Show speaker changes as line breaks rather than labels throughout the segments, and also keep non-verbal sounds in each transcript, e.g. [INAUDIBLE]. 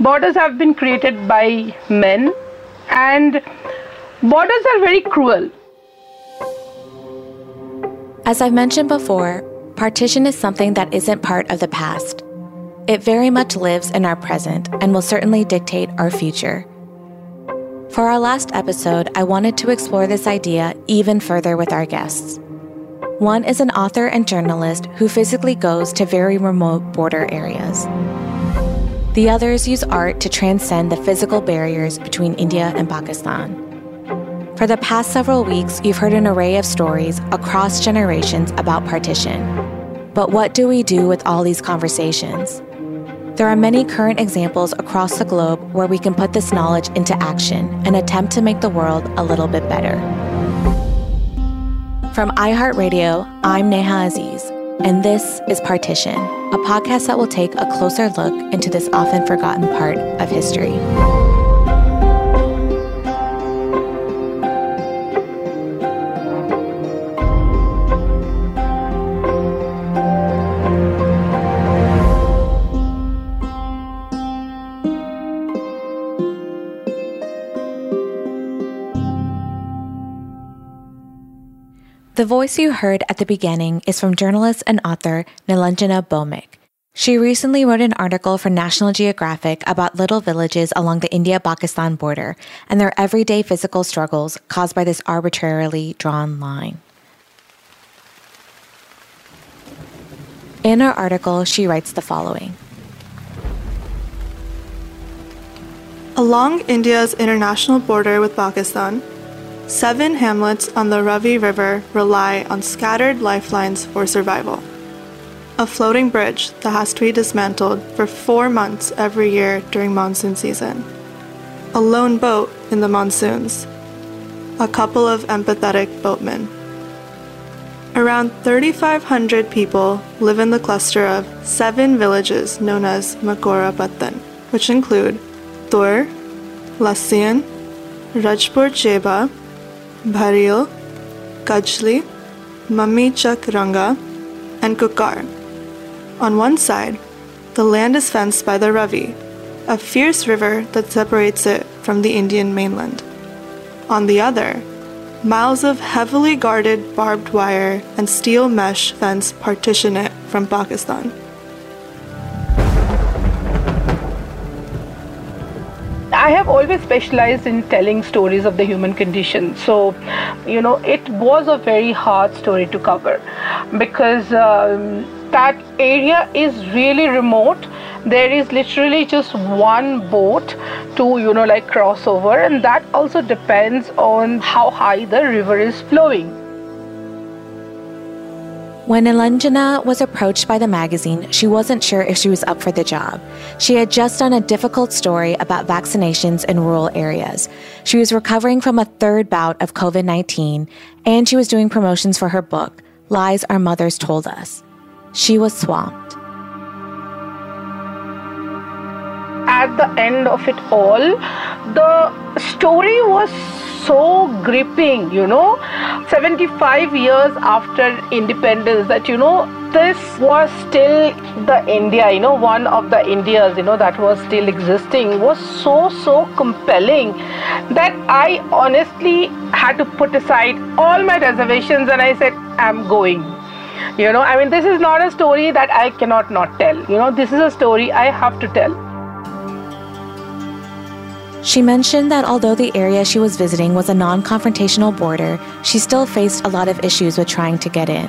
Borders have been created by men and borders are very cruel.
As I've mentioned before, partition is something that isn't part of the past. It very much lives in our present and will certainly dictate our future. For our last episode, I wanted to explore this idea even further with our guests. One is an author and journalist who physically goes to very remote border areas. The others use art to transcend the physical barriers between India and Pakistan. For the past several weeks, you've heard an array of stories across generations about partition. But what do we do with all these conversations? There are many current examples across the globe where we can put this knowledge into action and attempt to make the world a little bit better. From iHeartRadio, I'm Neha Aziz, and this is Partition a podcast that will take a closer look into this often forgotten part of history. The voice you heard at the beginning is from journalist and author Nilanjana Bhowmick. She recently wrote an article for National Geographic about little villages along the India Pakistan border and their everyday physical struggles caused by this arbitrarily drawn line. In her article, she writes the following
Along India's international border with Pakistan, Seven hamlets on the Ravi River rely on scattered lifelines for survival. A floating bridge that has to be dismantled for four months every year during monsoon season. A lone boat in the monsoons. A couple of empathetic boatmen. Around 3,500 people live in the cluster of seven villages known as Makorapatan, which include Tur, Lassian, Rajpur Cheba, Bharil, Kajli, Mummy Chak Ranga, and Kukar. On one side, the land is fenced by the Ravi, a fierce river that separates it from the Indian mainland. On the other, miles of heavily guarded barbed wire and steel mesh fence partition it from Pakistan.
I have always specialized in telling stories of the human condition. So, you know, it was a very hard story to cover because um, that area is really remote. There is literally just one boat to, you know, like cross over, and that also depends on how high the river is flowing.
When Nilanjana was approached by the magazine, she wasn't sure if she was up for the job. She had just done a difficult story about vaccinations in rural areas. She was recovering from a third bout of COVID 19, and she was doing promotions for her book, Lies Our Mothers Told Us. She was swamped.
At the end of it all, the story was so gripping, you know, 75 years after independence, that, you know, this was still the India, you know, one of the Indias, you know, that was still existing, was so, so compelling that I honestly had to put aside all my reservations and I said, I'm going. You know, I mean, this is not a story that I cannot not tell. You know, this is a story I have to tell.
She mentioned that although the area she was visiting was a non confrontational border, she still faced a lot of issues with trying to get in.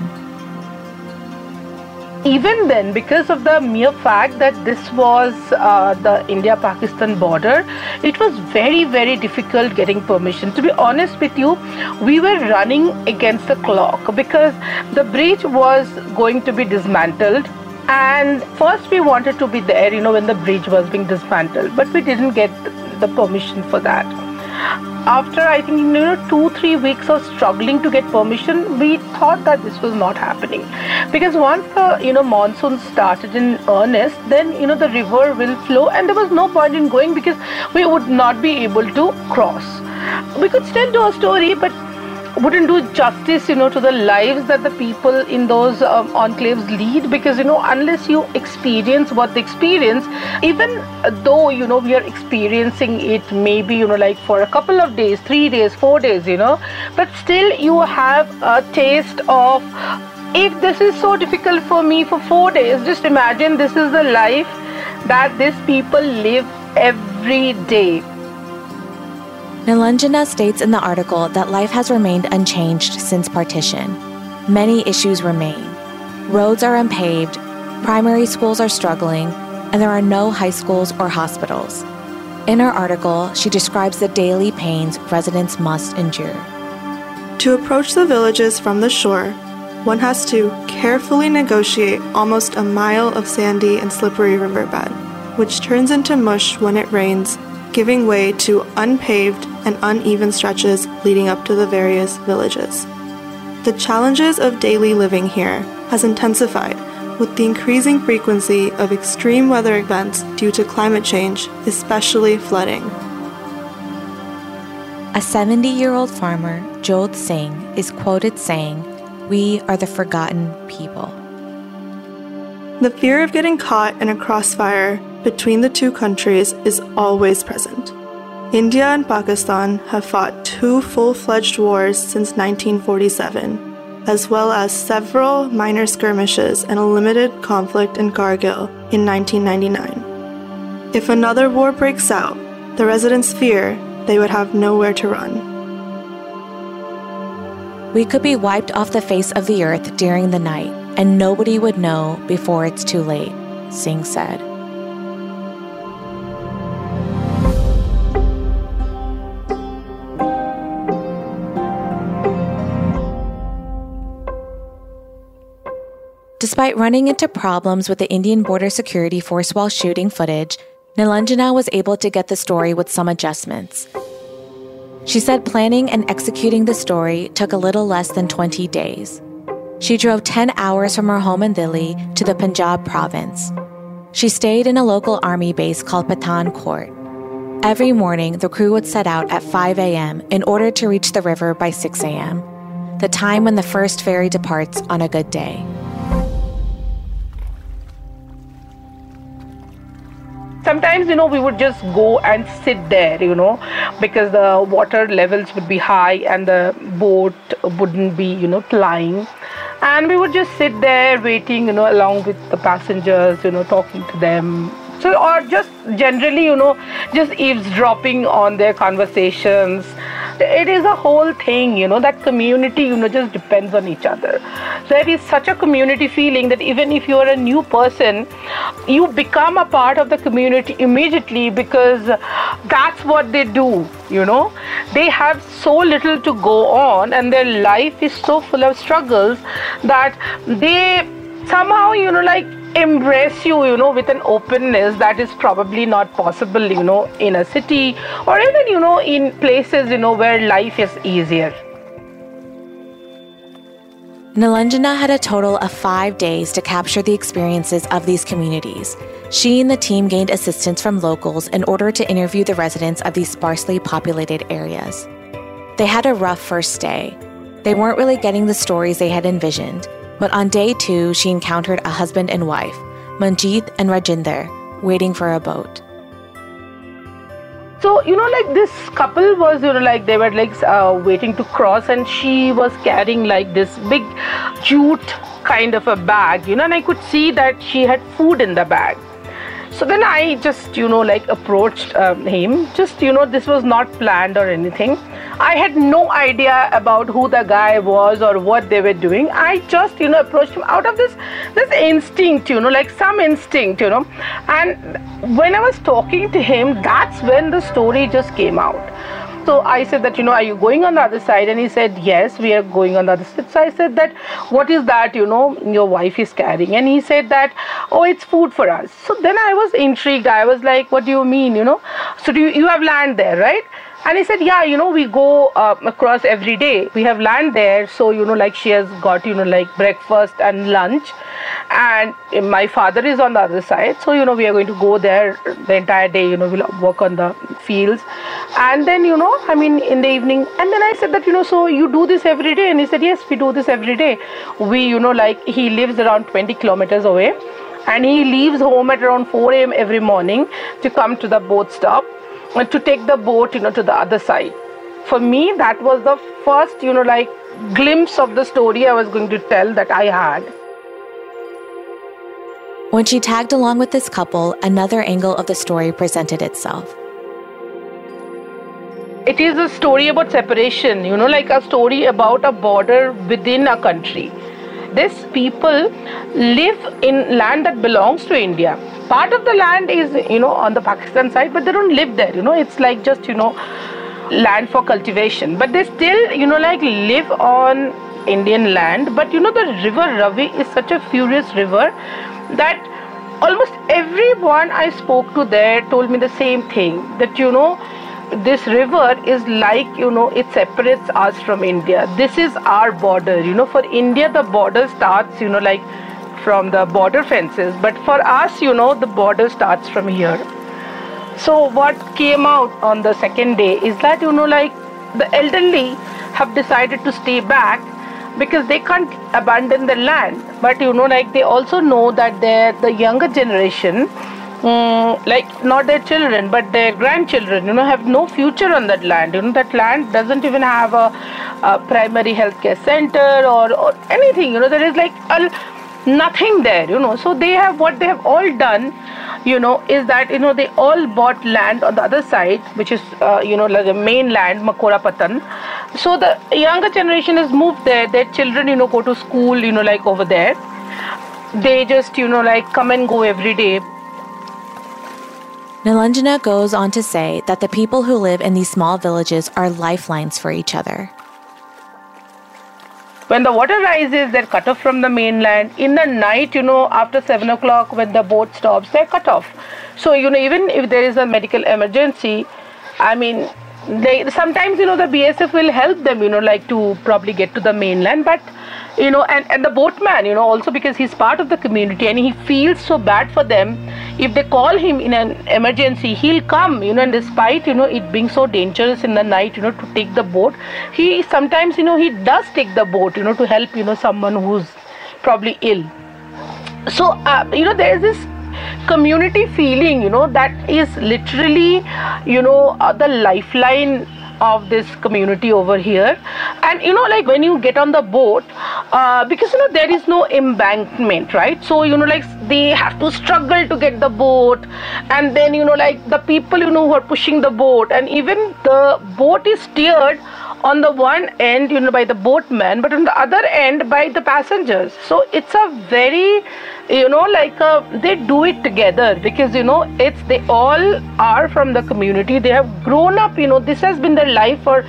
Even then, because of the mere fact that this was uh, the India Pakistan border, it was very, very difficult getting permission. To be honest with you, we were running against the clock because the bridge was going to be dismantled and first we wanted to be there you know when the bridge was being dismantled but we didn't get the permission for that. After I think you know two three weeks of struggling to get permission, we thought that this was not happening, because once the you know monsoon started in earnest, then you know the river will flow, and there was no point in going because we would not be able to cross. We could still do a story, but wouldn't do justice, you know, to the lives that the people in those um, enclaves lead because, you know, unless you experience what they experience, even though, you know, we are experiencing it maybe, you know, like for a couple of days, three days, four days, you know, but still you have a taste of if this is so difficult for me for four days, just imagine this is the life that these people live every day.
Nilanjana states in the article that life has remained unchanged since partition. Many issues remain. Roads are unpaved, primary schools are struggling, and there are no high schools or hospitals. In her article, she describes the daily pains residents must endure.
To approach the villages from the shore, one has to carefully negotiate almost a mile of sandy and slippery riverbed, which turns into mush when it rains giving way to unpaved and uneven stretches leading up to the various villages. The challenges of daily living here has intensified with the increasing frequency of extreme weather events due to climate change, especially flooding.
A 70 year old farmer, Jodh Singh, is quoted saying, We are the forgotten people.
The fear of getting caught in a crossfire between the two countries is always present. India and Pakistan have fought two full fledged wars since 1947, as well as several minor skirmishes and a limited conflict in Kargil in 1999. If another war breaks out, the residents fear they would have nowhere to run.
We could be wiped off the face of the earth during the night, and nobody would know before it's too late, Singh said. Despite running into problems with the Indian Border Security Force while shooting footage, Nilanjana was able to get the story with some adjustments. She said planning and executing the story took a little less than 20 days. She drove 10 hours from her home in Delhi to the Punjab province. She stayed in a local army base called Pathankot. Every morning, the crew would set out at 5 a.m. in order to reach the river by 6 a.m., the time when the first ferry departs on a good day.
Sometimes you know we would just go and sit there you know because the water levels would be high and the boat wouldn't be you know plying and we would just sit there waiting you know along with the passengers you know talking to them so or just generally you know just eavesdropping on their conversations. It is a whole thing you know that community you know just depends on each other. There is such a community feeling that even if you are a new person you become a part of the community immediately because that's what they do you know. They have so little to go on and their life is so full of struggles that they somehow you know like embrace you you know with an openness that is probably not possible you know in a city or even you know in places you know where life is easier
Nilanjana had a total of five days to capture the experiences of these communities. She and the team gained assistance from locals in order to interview the residents of these sparsely populated areas. They had a rough first day. They weren't really getting the stories they had envisioned, but on day two, she encountered a husband and wife, Manjeet and Rajinder, waiting for a boat.
So, you know, like this couple was, you know, like they were like uh, waiting to cross, and she was carrying like this big jute kind of a bag, you know, and I could see that she had food in the bag. So then I just, you know, like approached um, him. Just, you know, this was not planned or anything. I had no idea about who the guy was or what they were doing. I just, you know, approached him out of this this instinct, you know, like some instinct, you know. And when I was talking to him, that's when the story just came out. So I said that, you know, are you going on the other side? And he said, yes, we are going on the other side. So I said that, what is that, you know, your wife is carrying? And he said that, oh, it's food for us. So then I was intrigued. I was like, what do you mean, you know? So do you, you have land there, right? And he said, yeah, you know, we go uh, across every day. We have land there. So, you know, like she has got, you know, like breakfast and lunch. And my father is on the other side. So, you know, we are going to go there the entire day, you know, we'll work on the fields. And then, you know, I mean, in the evening. And then I said that, you know, so you do this every day? And he said, yes, we do this every day. We, you know, like he lives around 20 kilometers away. And he leaves home at around 4 a.m. every morning to come to the boat stop to take the boat, you know, to the other side. For me, that was the first, you know, like glimpse of the story I was going to tell that I had.
When she tagged along with this couple, another angle of the story presented itself.
It is a story about separation, you know, like a story about a border within a country. These people live in land that belongs to India. Part of the land is you know on the pakistan side but they don't live there you know. It's like just you know land for cultivation. But they still you know like live on indian land. But you know the river ravi is such a furious river that almost everyone i spoke to there told me the same thing that you know this river is like you know it separates us from india this is our border you know for india the border starts you know like from the border fences, but for us, you know, the border starts from here. So, what came out on the second day is that, you know, like the elderly have decided to stay back because they can't abandon the land. But, you know, like they also know that they're the younger generation. Um, like not their children but their grandchildren you know have no future on that land. You know that land doesn't even have a, a primary healthcare center or, or anything you know there is like a nothing there you know. So they have what they have all done you know is that you know they all bought land on the other side which is uh, you know like the mainland makora patan so the younger generation has moved there. Their children you know go to school you know like over there. They just you know like come and go every day
Nilanjana goes on to say that the people who live in these small villages are lifelines for each other.
When the water rises, they're cut off from the mainland. In the night, you know, after 7 o'clock, when the boat stops, they're cut off. So, you know, even if there is a medical emergency, I mean, they sometimes, you know, the BSF will help them, you know, like to probably get to the mainland. But you know and, and the boatman you know also because he's part of the community and he feels so bad for them if they call him in an emergency he'll come you know and despite you know it being so dangerous in the night you know to take the boat he sometimes you know he does take the boat you know to help you know someone who's probably ill so uh, you know there's this community feeling you know that is literally you know uh, the lifeline of this community over here. And you know like when you get on the boat uh, because you know there is no embankment right? So you know like they have to struggle to get the boat. And then you know like the people you know who are pushing the boat. And even the boat is steered on the one end you know by the boatman but on the other end by the passengers so it's a very you know like uh, they do it together because you know it's they all are from the community they have grown up you know this has been their life for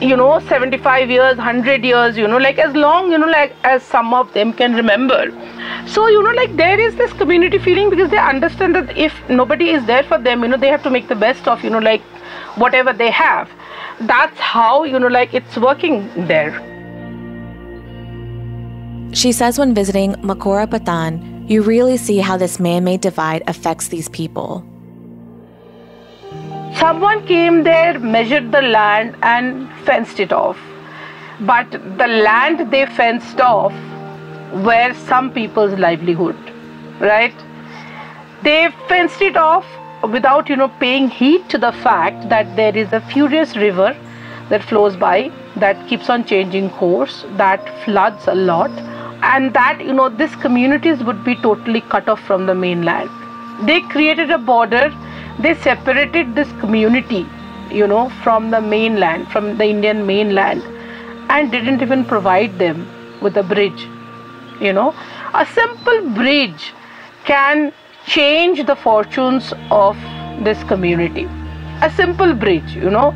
you know 75 years 100 years you know like as long you know like as some of them can remember so you know like there is this community feeling because they understand that if nobody is there for them you know they have to make the best of you know like whatever they have that's how you know like it's working there
she says when visiting Makora Pathan, you really see how this man made divide affects these people.
Someone came there, measured the land, and fenced it off. But the land they fenced off were some people's livelihood, right? They fenced it off without, you know, paying heed to the fact that there is a furious river that flows by that keeps on changing course, that floods a lot, and that, you know, these communities would be totally cut off from the mainland. They created a border they separated this community you know from the mainland from the indian mainland and didn't even provide them with a bridge you know a simple bridge can change the fortunes of this community. A simple bridge you know.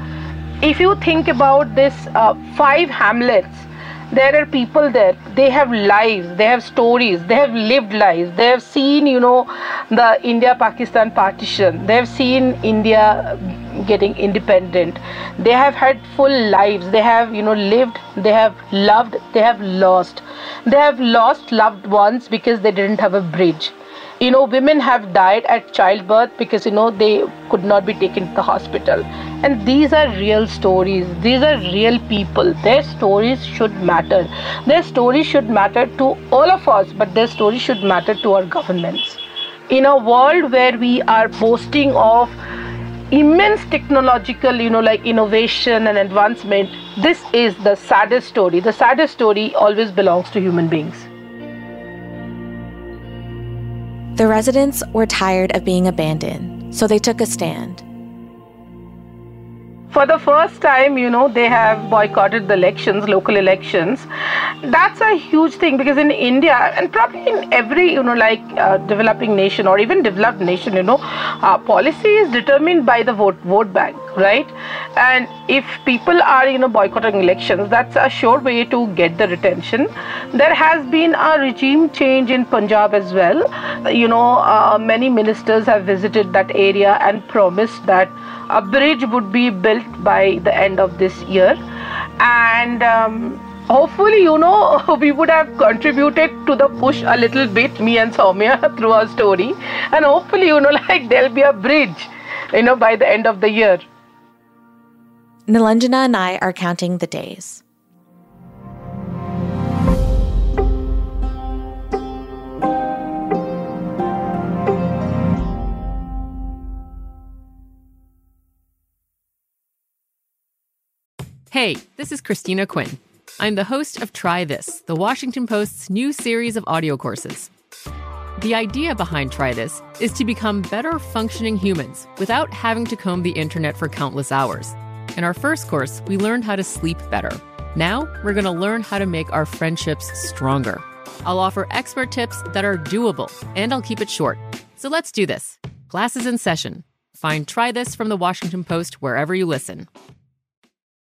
If you think about this uh, five hamlets there are people there. They have lives they have stories they have lived lives. They have seen you know the india pakistan partition. They have seen india getting independent. They have had full lives. They have you know lived they have loved they have lost. They have lost loved ones because they didn't have a bridge you know women have died at childbirth because you know they could not be taken to the hospital. And these are real stories. These are real people. Their stories should matter. Their stories should matter to all of us but their stories should matter to our governments. In a world where we are boasting of immense technological you know like innovation and advancement this is the saddest story. The saddest story always belongs to human beings
the residents were tired of being abandoned, so they took a stand
for the first time, you know, they have boycotted the elections, local elections. That's a huge thing because in India and probably in every, you know, like uh, developing nation or even developed nation, you know, uh, policy is determined by the vote vote bank, right? And if people are, you know, boycotting elections, that's a sure way to get the retention. There has been a regime change in Punjab as well. You know, uh, many ministers have visited that area and promised that a bridge would be built by the end of this year and um, hopefully you know [LAUGHS] we would have contributed to the push a little bit me and Soumya [LAUGHS] through our story and hopefully you know [LAUGHS] like there'll be a bridge you know by the end of the year
Nilanjana and I are counting the days
Hey, this is Christina Quinn. I'm the host of Try This, the Washington Post's new series of audio courses. The idea behind Try This is to become better functioning humans without having to comb the internet for countless hours. In our first course, we learned how to sleep better. Now, we're going to learn how to make our friendships stronger. I'll offer expert tips that are doable, and I'll keep it short. So let's do this. Class is in session. Find Try This from the Washington Post wherever you listen.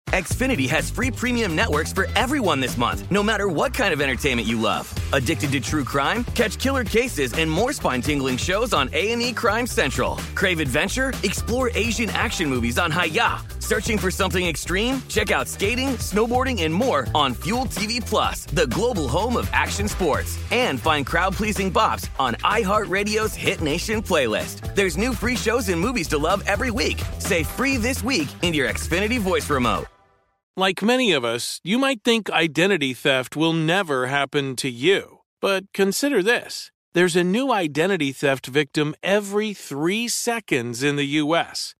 Xfinity has free premium networks for everyone this month, no matter what kind of entertainment you love. Addicted to true crime? Catch killer cases and more spine-tingling shows on A&E Crime Central. Crave adventure? Explore Asian action movies on Hi-YAH. Searching for something extreme? Check out skating, snowboarding, and more on Fuel TV Plus, the global home of action sports. And find crowd-pleasing bops on iHeartRadio's Hit Nation playlist. There's new free shows and movies to love every week. Say free this week in your Xfinity voice remote.
Like many of us, you might think identity theft will never happen to you. But consider this there's a new identity theft victim every three seconds in the U.S.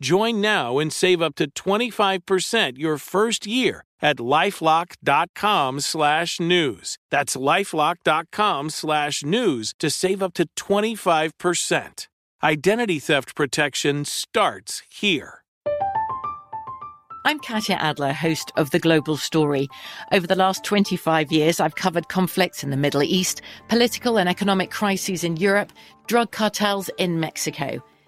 Join now and save up to 25% your first year at lifelock.com slash news. That's lifelock.com slash news to save up to 25%. Identity theft protection starts here.
I'm Katya Adler, host of The Global Story. Over the last 25 years, I've covered conflicts in the Middle East, political and economic crises in Europe, drug cartels in Mexico.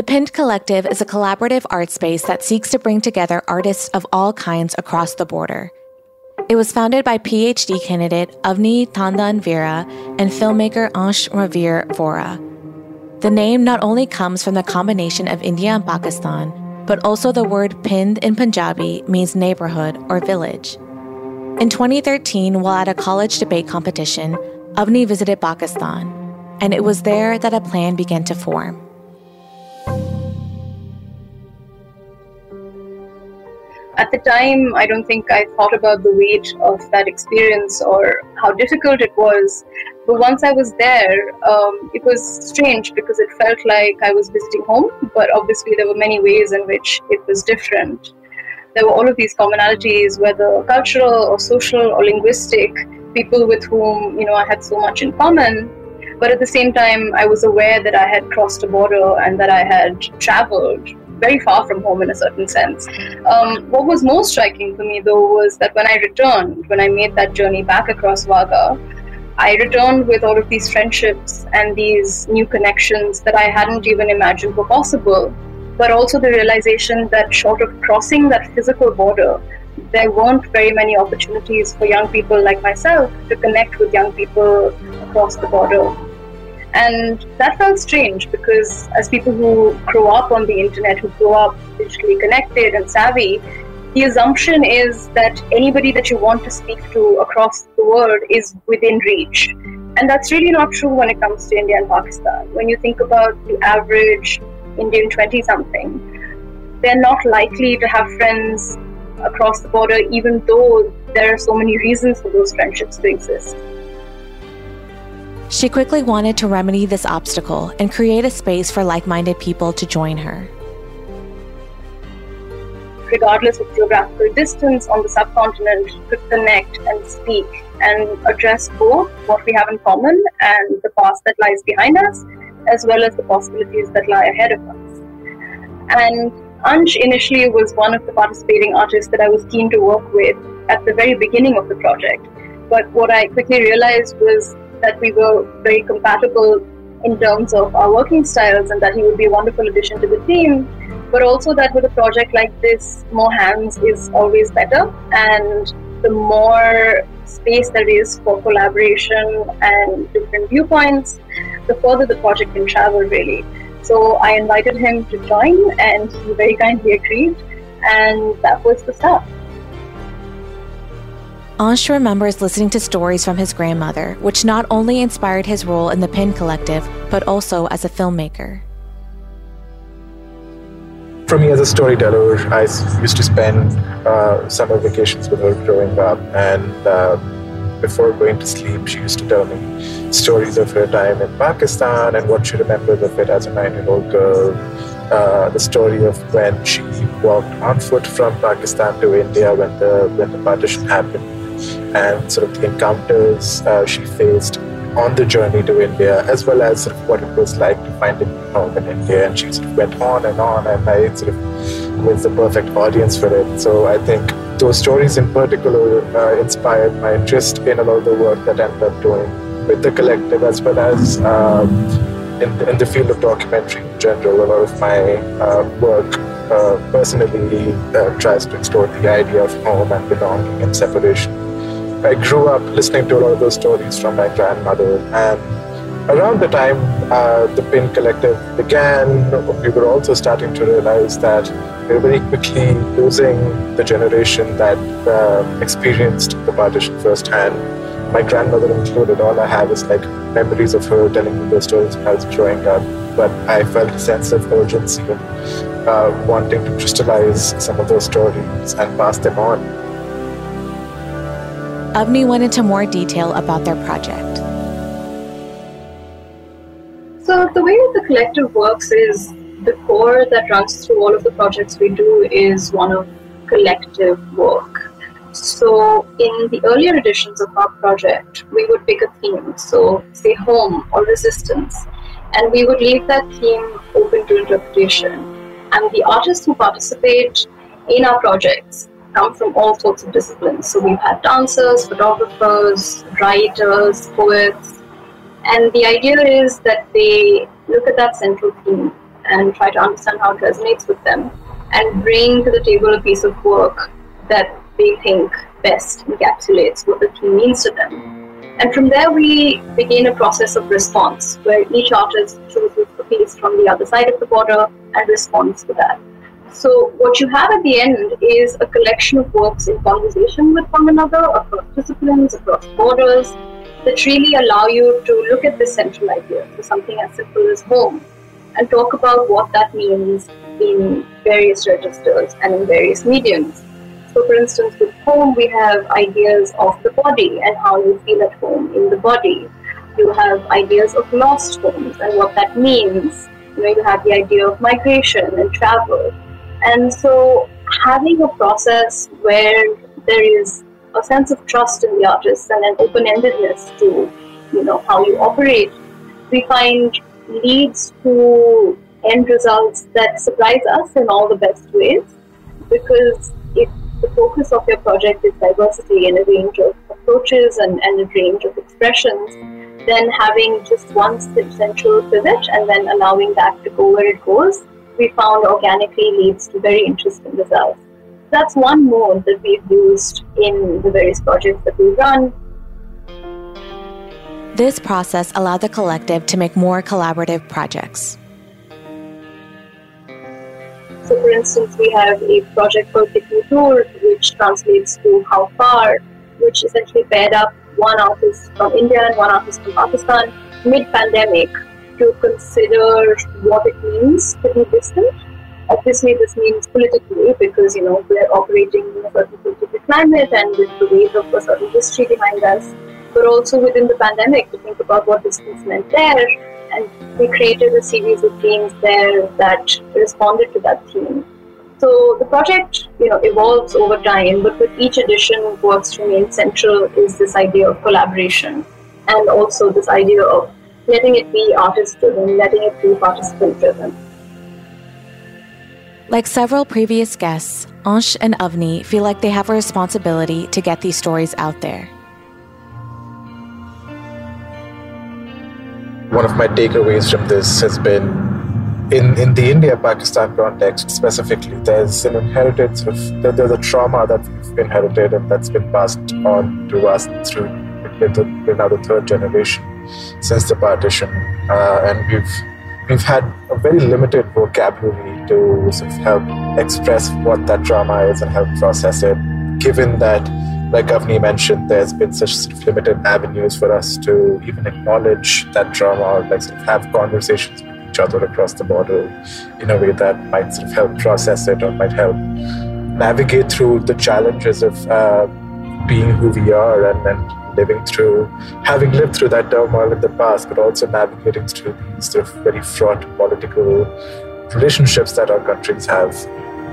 The Pind Collective is a collaborative art space that seeks to bring together artists of all kinds across the border. It was founded by PhD candidate Avani Tandon Viera and filmmaker Ansh Ranvir Vohra. The name not only comes from the combination of India and Pakistan, but also the word pind in Punjabi means neighborhood or village. In 2013, while at a college debate competition, Avani visited Pakistan, and it was there that a plan began to form.
At the time, I don't think I thought about the weight of that experience or how difficult it was. But once I was there, um, it was strange because it felt like I was visiting home, but obviously there were many ways in which it was different. There were all of these commonalities, whether cultural or social or linguistic, people with whom you know I had so much in common. But at the same time, I was aware that I had crossed a border and that I had traveled very far from home in a certain sense. Um, what was most striking for me, though, was that when I returned, when I made that journey back across Wagah, I returned with all of these friendships and these new connections that I hadn't even imagined were possible. But also the realization that, short of crossing that physical border, there weren't very many opportunities for young people like myself to connect with young people across the border. And that felt strange because, as people who grow up on the internet, who grow up digitally connected and savvy, the assumption is that anybody that you want to speak to across the world is within reach. And that's really not true when it comes to India and Pakistan. When you think about the average Indian 20 something, they're not likely to have friends across the border, even though there are so many reasons for those friendships to exist.
She quickly wanted to remedy this obstacle and create a space for like minded people to join her.
Regardless of geographical distance on the subcontinent, to connect and speak and address both what we have in common and the past that lies behind us, as well as the possibilities that lie ahead of us. And Ansh initially was one of the participating artists that I was keen to work with at the very beginning of the project. But what I quickly realized was that we were very compatible in terms of our working styles and that he would be a wonderful addition to the team. But also that with a project like this, more hands is always better. And the more space there is for collaboration and different viewpoints, the further the project can travel, really. So I invited him to join, and he very kindly agreed. And that was the start.
Ansh remembers listening to stories from his grandmother, which not only inspired his role in the Pind Collective, but also as a filmmaker.
For me, as a storyteller, I used to spend uh, summer vacations with her growing up, and uh, before going to sleep, she used to tell me stories of her time in Pakistan and what she remembers of it as a nine year old girl uh, the story of when she walked on foot from Pakistan to India when the when the partition happened, and sort of the encounters uh, she faced on the journey to India, as well as sort of what it was like to find a home in India. And she sort of went on and on, and I sort of was the perfect audience for it. So I think those stories in particular uh, inspired my interest in a lot of the work that I ended up doing with the collective, as well as um, in, in, the field of documentary in general. A lot of my uh, work uh, personally uh, tries to explore the idea of home and belonging and separation. I grew up listening to a lot of those stories from my grandmother, and around the time uh, the Pind Collective began, we were also starting to realize that we were very quickly losing the generation that uh, experienced the partition firsthand. My grandmother included, all I have is like memories of her telling me those stories when I was growing up. But I felt a sense of urgency and uh, wanting to crystallize some of those stories and pass them on.
Avani went into more detail about their project.
So, the way that the collective works is the core that runs through all of the projects we do is one of collective work. So, in the earlier editions of our project, we would pick a theme, so say home or resistance, and we would leave that theme open to interpretation. And the artists who participate in our projects come from all sorts of disciplines. So we've had dancers, photographers, writers, poets, and the idea is that they look at that central theme and try to understand how it resonates with them and bring to the table a piece of work that they think best encapsulates what the theme means to them. And from there, we begin a process of response where each artist chooses a piece from the other side of the border and responds to that. So, what you have at the end is a collection of works in conversation with one another across disciplines, across borders, that really allow you to look at this central idea, so something as simple as home, and talk about what that means in various registers and in various mediums. So, for instance, with home, we have ideas of the body and how you feel at home in the body. You have ideas of lost homes and what that means. You know, you have the idea of migration and travel and so, having a process where there is a sense of trust in the artist and an open-endedness to, you know, how you operate, we find leads to end results that surprise us in all the best ways. Because if the focus of your project is diversity in a range of approaches and, and a range of expressions, then having just one central pivot and then allowing that to go where it goes we found organically leads to very interesting results. That's one mode that we've used in the various projects that we run.
This process allowed the collective to make more collaborative projects.
So, for instance, we have a project called Tour, which translates to How Far, which essentially paired up one artist from India and one artist from Pakistan mid pandemic to consider what it means to be distant. Obviously, this means politically because you know we're operating in a certain political climate and with the weight of a certain history behind us, but also within the pandemic to think about what distance meant there. And we created a series of themes there that responded to that theme. So the project, you know, evolves over time, but with each edition, what's remained central is this idea of collaboration, and also this idea of letting it be artist driven, letting it be participant driven.
Like several previous guests, Ansh and Avani feel like they have a responsibility to get these stories out there.
One of my takeaways from this has been in, in the India Pakistan context specifically, there's an inherited sort of there's a trauma that we've inherited and that's been passed on to us through another third generation since the partition, uh, and we've we've had a very limited vocabulary to sort of help express what that trauma is and help process it. Given that, like Avani mentioned, there's been such sort of limited avenues for us to even acknowledge that trauma or like sort of have conversations with each other across the border in a way that might sort of help process it or might help navigate through the challenges of uh, being who we are and, and living through, having lived through that turmoil in the past, but also navigating through these sort of very fraught political relationships that our countries have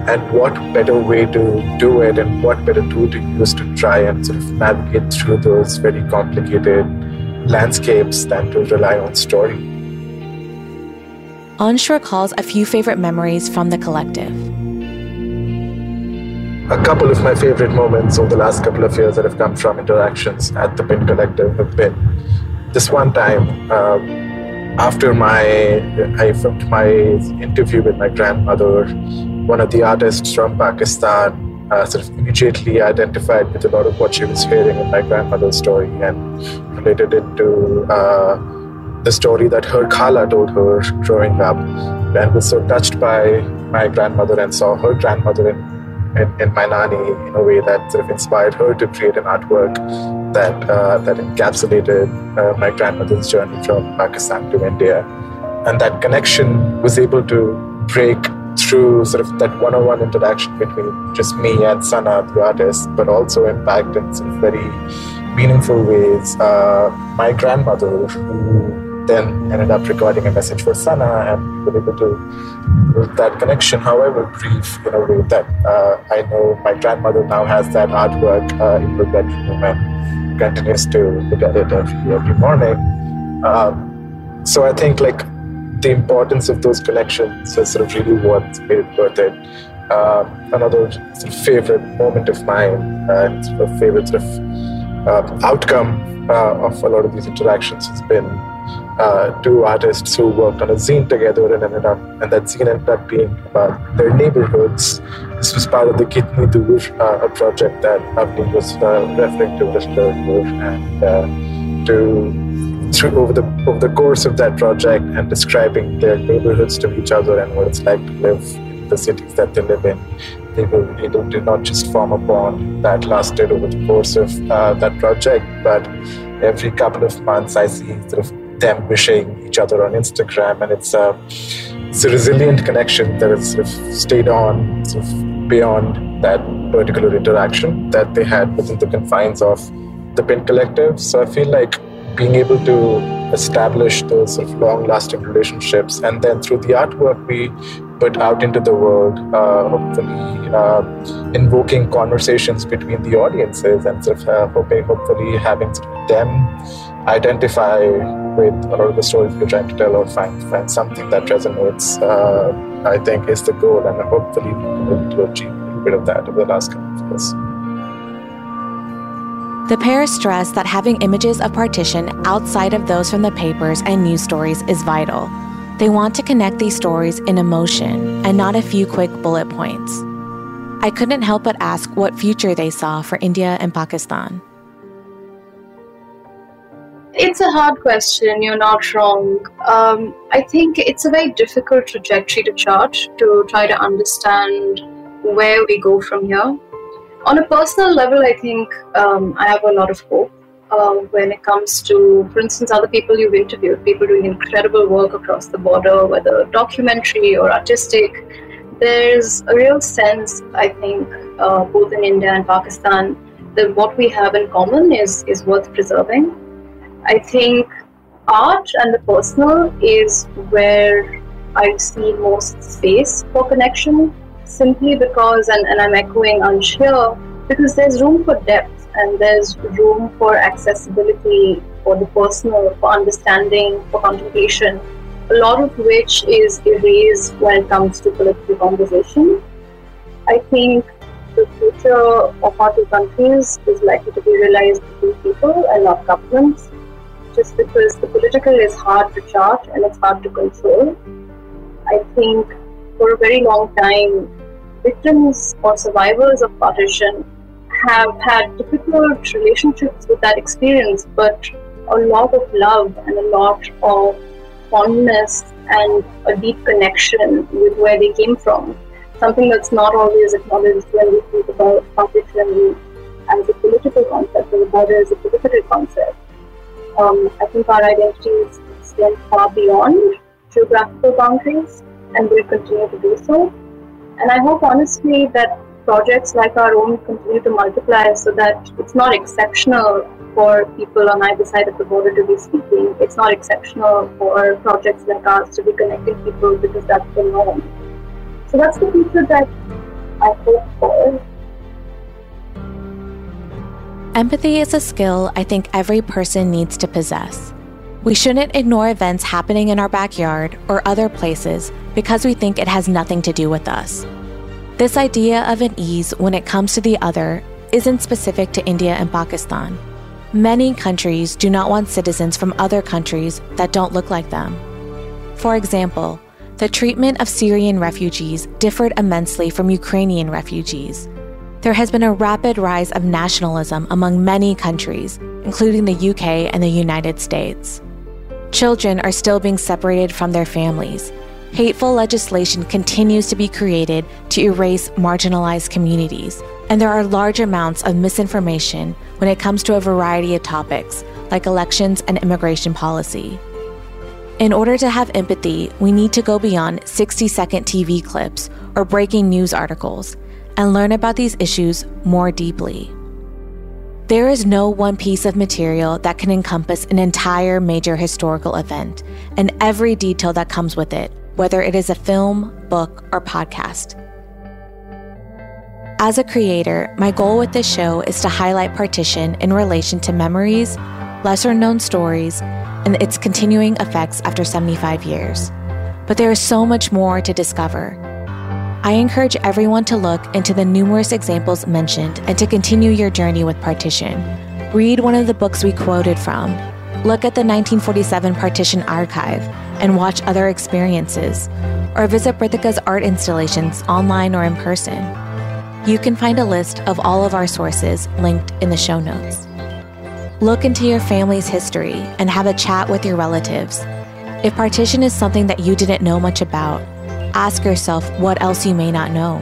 and what better way to do it and what better tool to use to try and sort of navigate through those very complicated landscapes than to rely on story.
Ansh recalls a few favorite memories from the collective.
A couple of my favorite moments over the last couple of years that have come from interactions at the Pind Collective have been this one time. Um, after my I filmed my interview with my grandmother, one of the artists from Pakistan uh, sort of immediately identified with a lot of what she was hearing in my grandmother's story and related it to uh, the story that her khala told her growing up and was so touched by my grandmother and saw her grandmother in, in, my nani in a way that sort of inspired her to create an artwork that uh, that encapsulated uh, my grandmother's journey from Pakistan to India, and that connection was able to break through sort of that one-on-one interaction between just me and Sana, the artist, but also impact in some very meaningful ways uh, my grandmother, who then ended up recording a message for Sana, and we were able to build that connection, however brief, in a way that uh, I know my grandmother now has that artwork uh, in her bedroom and continues to look at it every, every morning. Um, so I think like the importance of those connections is sort of really what's made it worth it. Uh, another sort of favorite moment of mine and sort of favorite sort of uh, outcome of a lot of these interactions has been uh, two artists who worked on a zine together and ended up, and that zine ended up being about their neighborhoods. This was part of the Kitni Dur, uh, a project that Avani was uh, referring to earlier, and to through over the over the course of that project and describing their neighborhoods to each other and what it's like to live in the cities that they live in, they were able to not just form a bond that lasted over the course of uh, that project, but every couple of months I see sort of them wishing each other on Instagram, and it's a it's a resilient connection that has sort of stayed on sort of beyond that particular interaction that they had within the confines of the Pind Collective. So I feel like being able to establish those sort of long-lasting relationships, and then through the artwork we put out into the world, uh, hopefully uh, invoking conversations between the audiences, and sort of uh, hoping, hopefully having them identify with a lot of the stories we're trying to tell, or find find something that resonates. Uh, I think is the goal, and hopefully we're able to achieve a little bit of that over the last couple of years.
The pair stress that having images of partition outside of those from the papers and news stories is vital. They want to connect these stories in emotion and not a few quick bullet points. I couldn't help but ask what future they saw for India and Pakistan.
It's a hard question, you're not wrong. Um, I think it's a very difficult trajectory to chart to try to understand where we go from here on a personal level, I think um, I have a lot of hope uh, when it comes to, for instance, other people you've interviewed, people doing incredible work across the border, whether documentary or artistic. There's a real sense, I think, uh, both in India and Pakistan, that what we have in common is, is worth preserving. I think art and the personal is where I see most space for connection simply because, and, and I'm echoing Ansh here, because there's room for depth and there's room for accessibility for the personal, for understanding, for contemplation, a lot of which is erased when it comes to political conversation. I think the future of our two countries is likely to be realized between people and not governments, just because the political is hard to chart and it's hard to control. I think for a very long time, victims or survivors of partition have had difficult relationships with that experience, but a lot of love and a lot of fondness and a deep connection with where they came from. Something that's not always acknowledged when we think about partition as a political concept or the border as a political concept. Um, I think our identities extend far beyond geographical boundaries and will continue to do so. And I hope honestly that projects like our own continue to multiply so that it's not exceptional for people on either side of the border to be speaking. It's not exceptional for projects like ours to be connecting people because that's the norm. So that's the future that I hope for.
Empathy is a skill I think every person needs to possess. We shouldn't ignore events happening in our backyard or other places because we think it has nothing to do with us. This idea of an ease when it comes to the other isn't specific to India and Pakistan. Many countries do not want citizens from other countries that don't look like them. For example, the treatment of Syrian refugees differed immensely from Ukrainian refugees. There has been a rapid rise of nationalism among many countries, including the UK and the United States. Children are still being separated from their families, hateful legislation continues to be created to erase marginalized communities, and there are large amounts of misinformation when it comes to a variety of topics, like elections and immigration policy. In order to have empathy, we need to go beyond 60 second TV clips or breaking news articles and learn about these issues more deeply. There is no one piece of material that can encompass an entire major historical event and every detail that comes with it whether it is a film, book, or podcast. As a creator, my goal with this show is to highlight partition in relation to memories, lesser known stories, and its continuing effects after 75 years. But there is so much more to discover. I encourage everyone to look into the numerous examples mentioned and to continue your journey with partition. Read one of the books we quoted from, look at the 1947 Partition Archive, and watch other experiences, or visit Pritika's art installations online or in person. You can find a list of all of our sources linked in the show notes. Look into your family's history and have a chat with your relatives. If partition is something that you didn't know much about, ask yourself what else you may not know.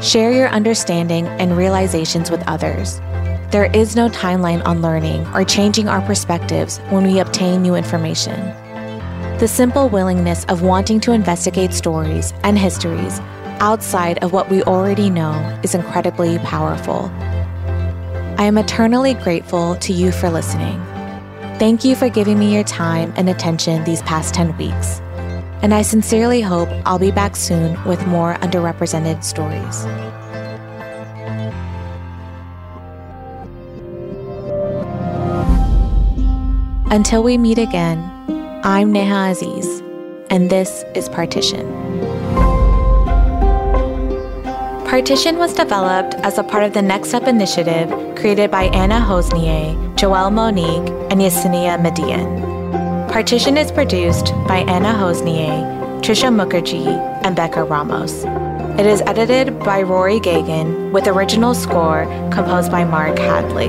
Share your understanding and realizations with others. There is no timeline on learning or changing our perspectives when we obtain new information. The simple willingness of wanting to investigate stories and histories outside of what we already know is incredibly powerful. I am eternally grateful to you for listening. Thank you for giving me your time and attention these past 10 weeks. And I sincerely hope I'll be back soon with more underrepresented stories. Until we meet again, I'm Neha Aziz, and this is Partition. Partition was developed as a part of the Next Up initiative created by Anna Hossnieh, Joelle Monique, and Yesenia Median. Partition is produced by Anna Hossnieh, Trisha Mukherjee, and Becca Ramos. It is edited by Rory Gagan with original score composed by Mark Hadley.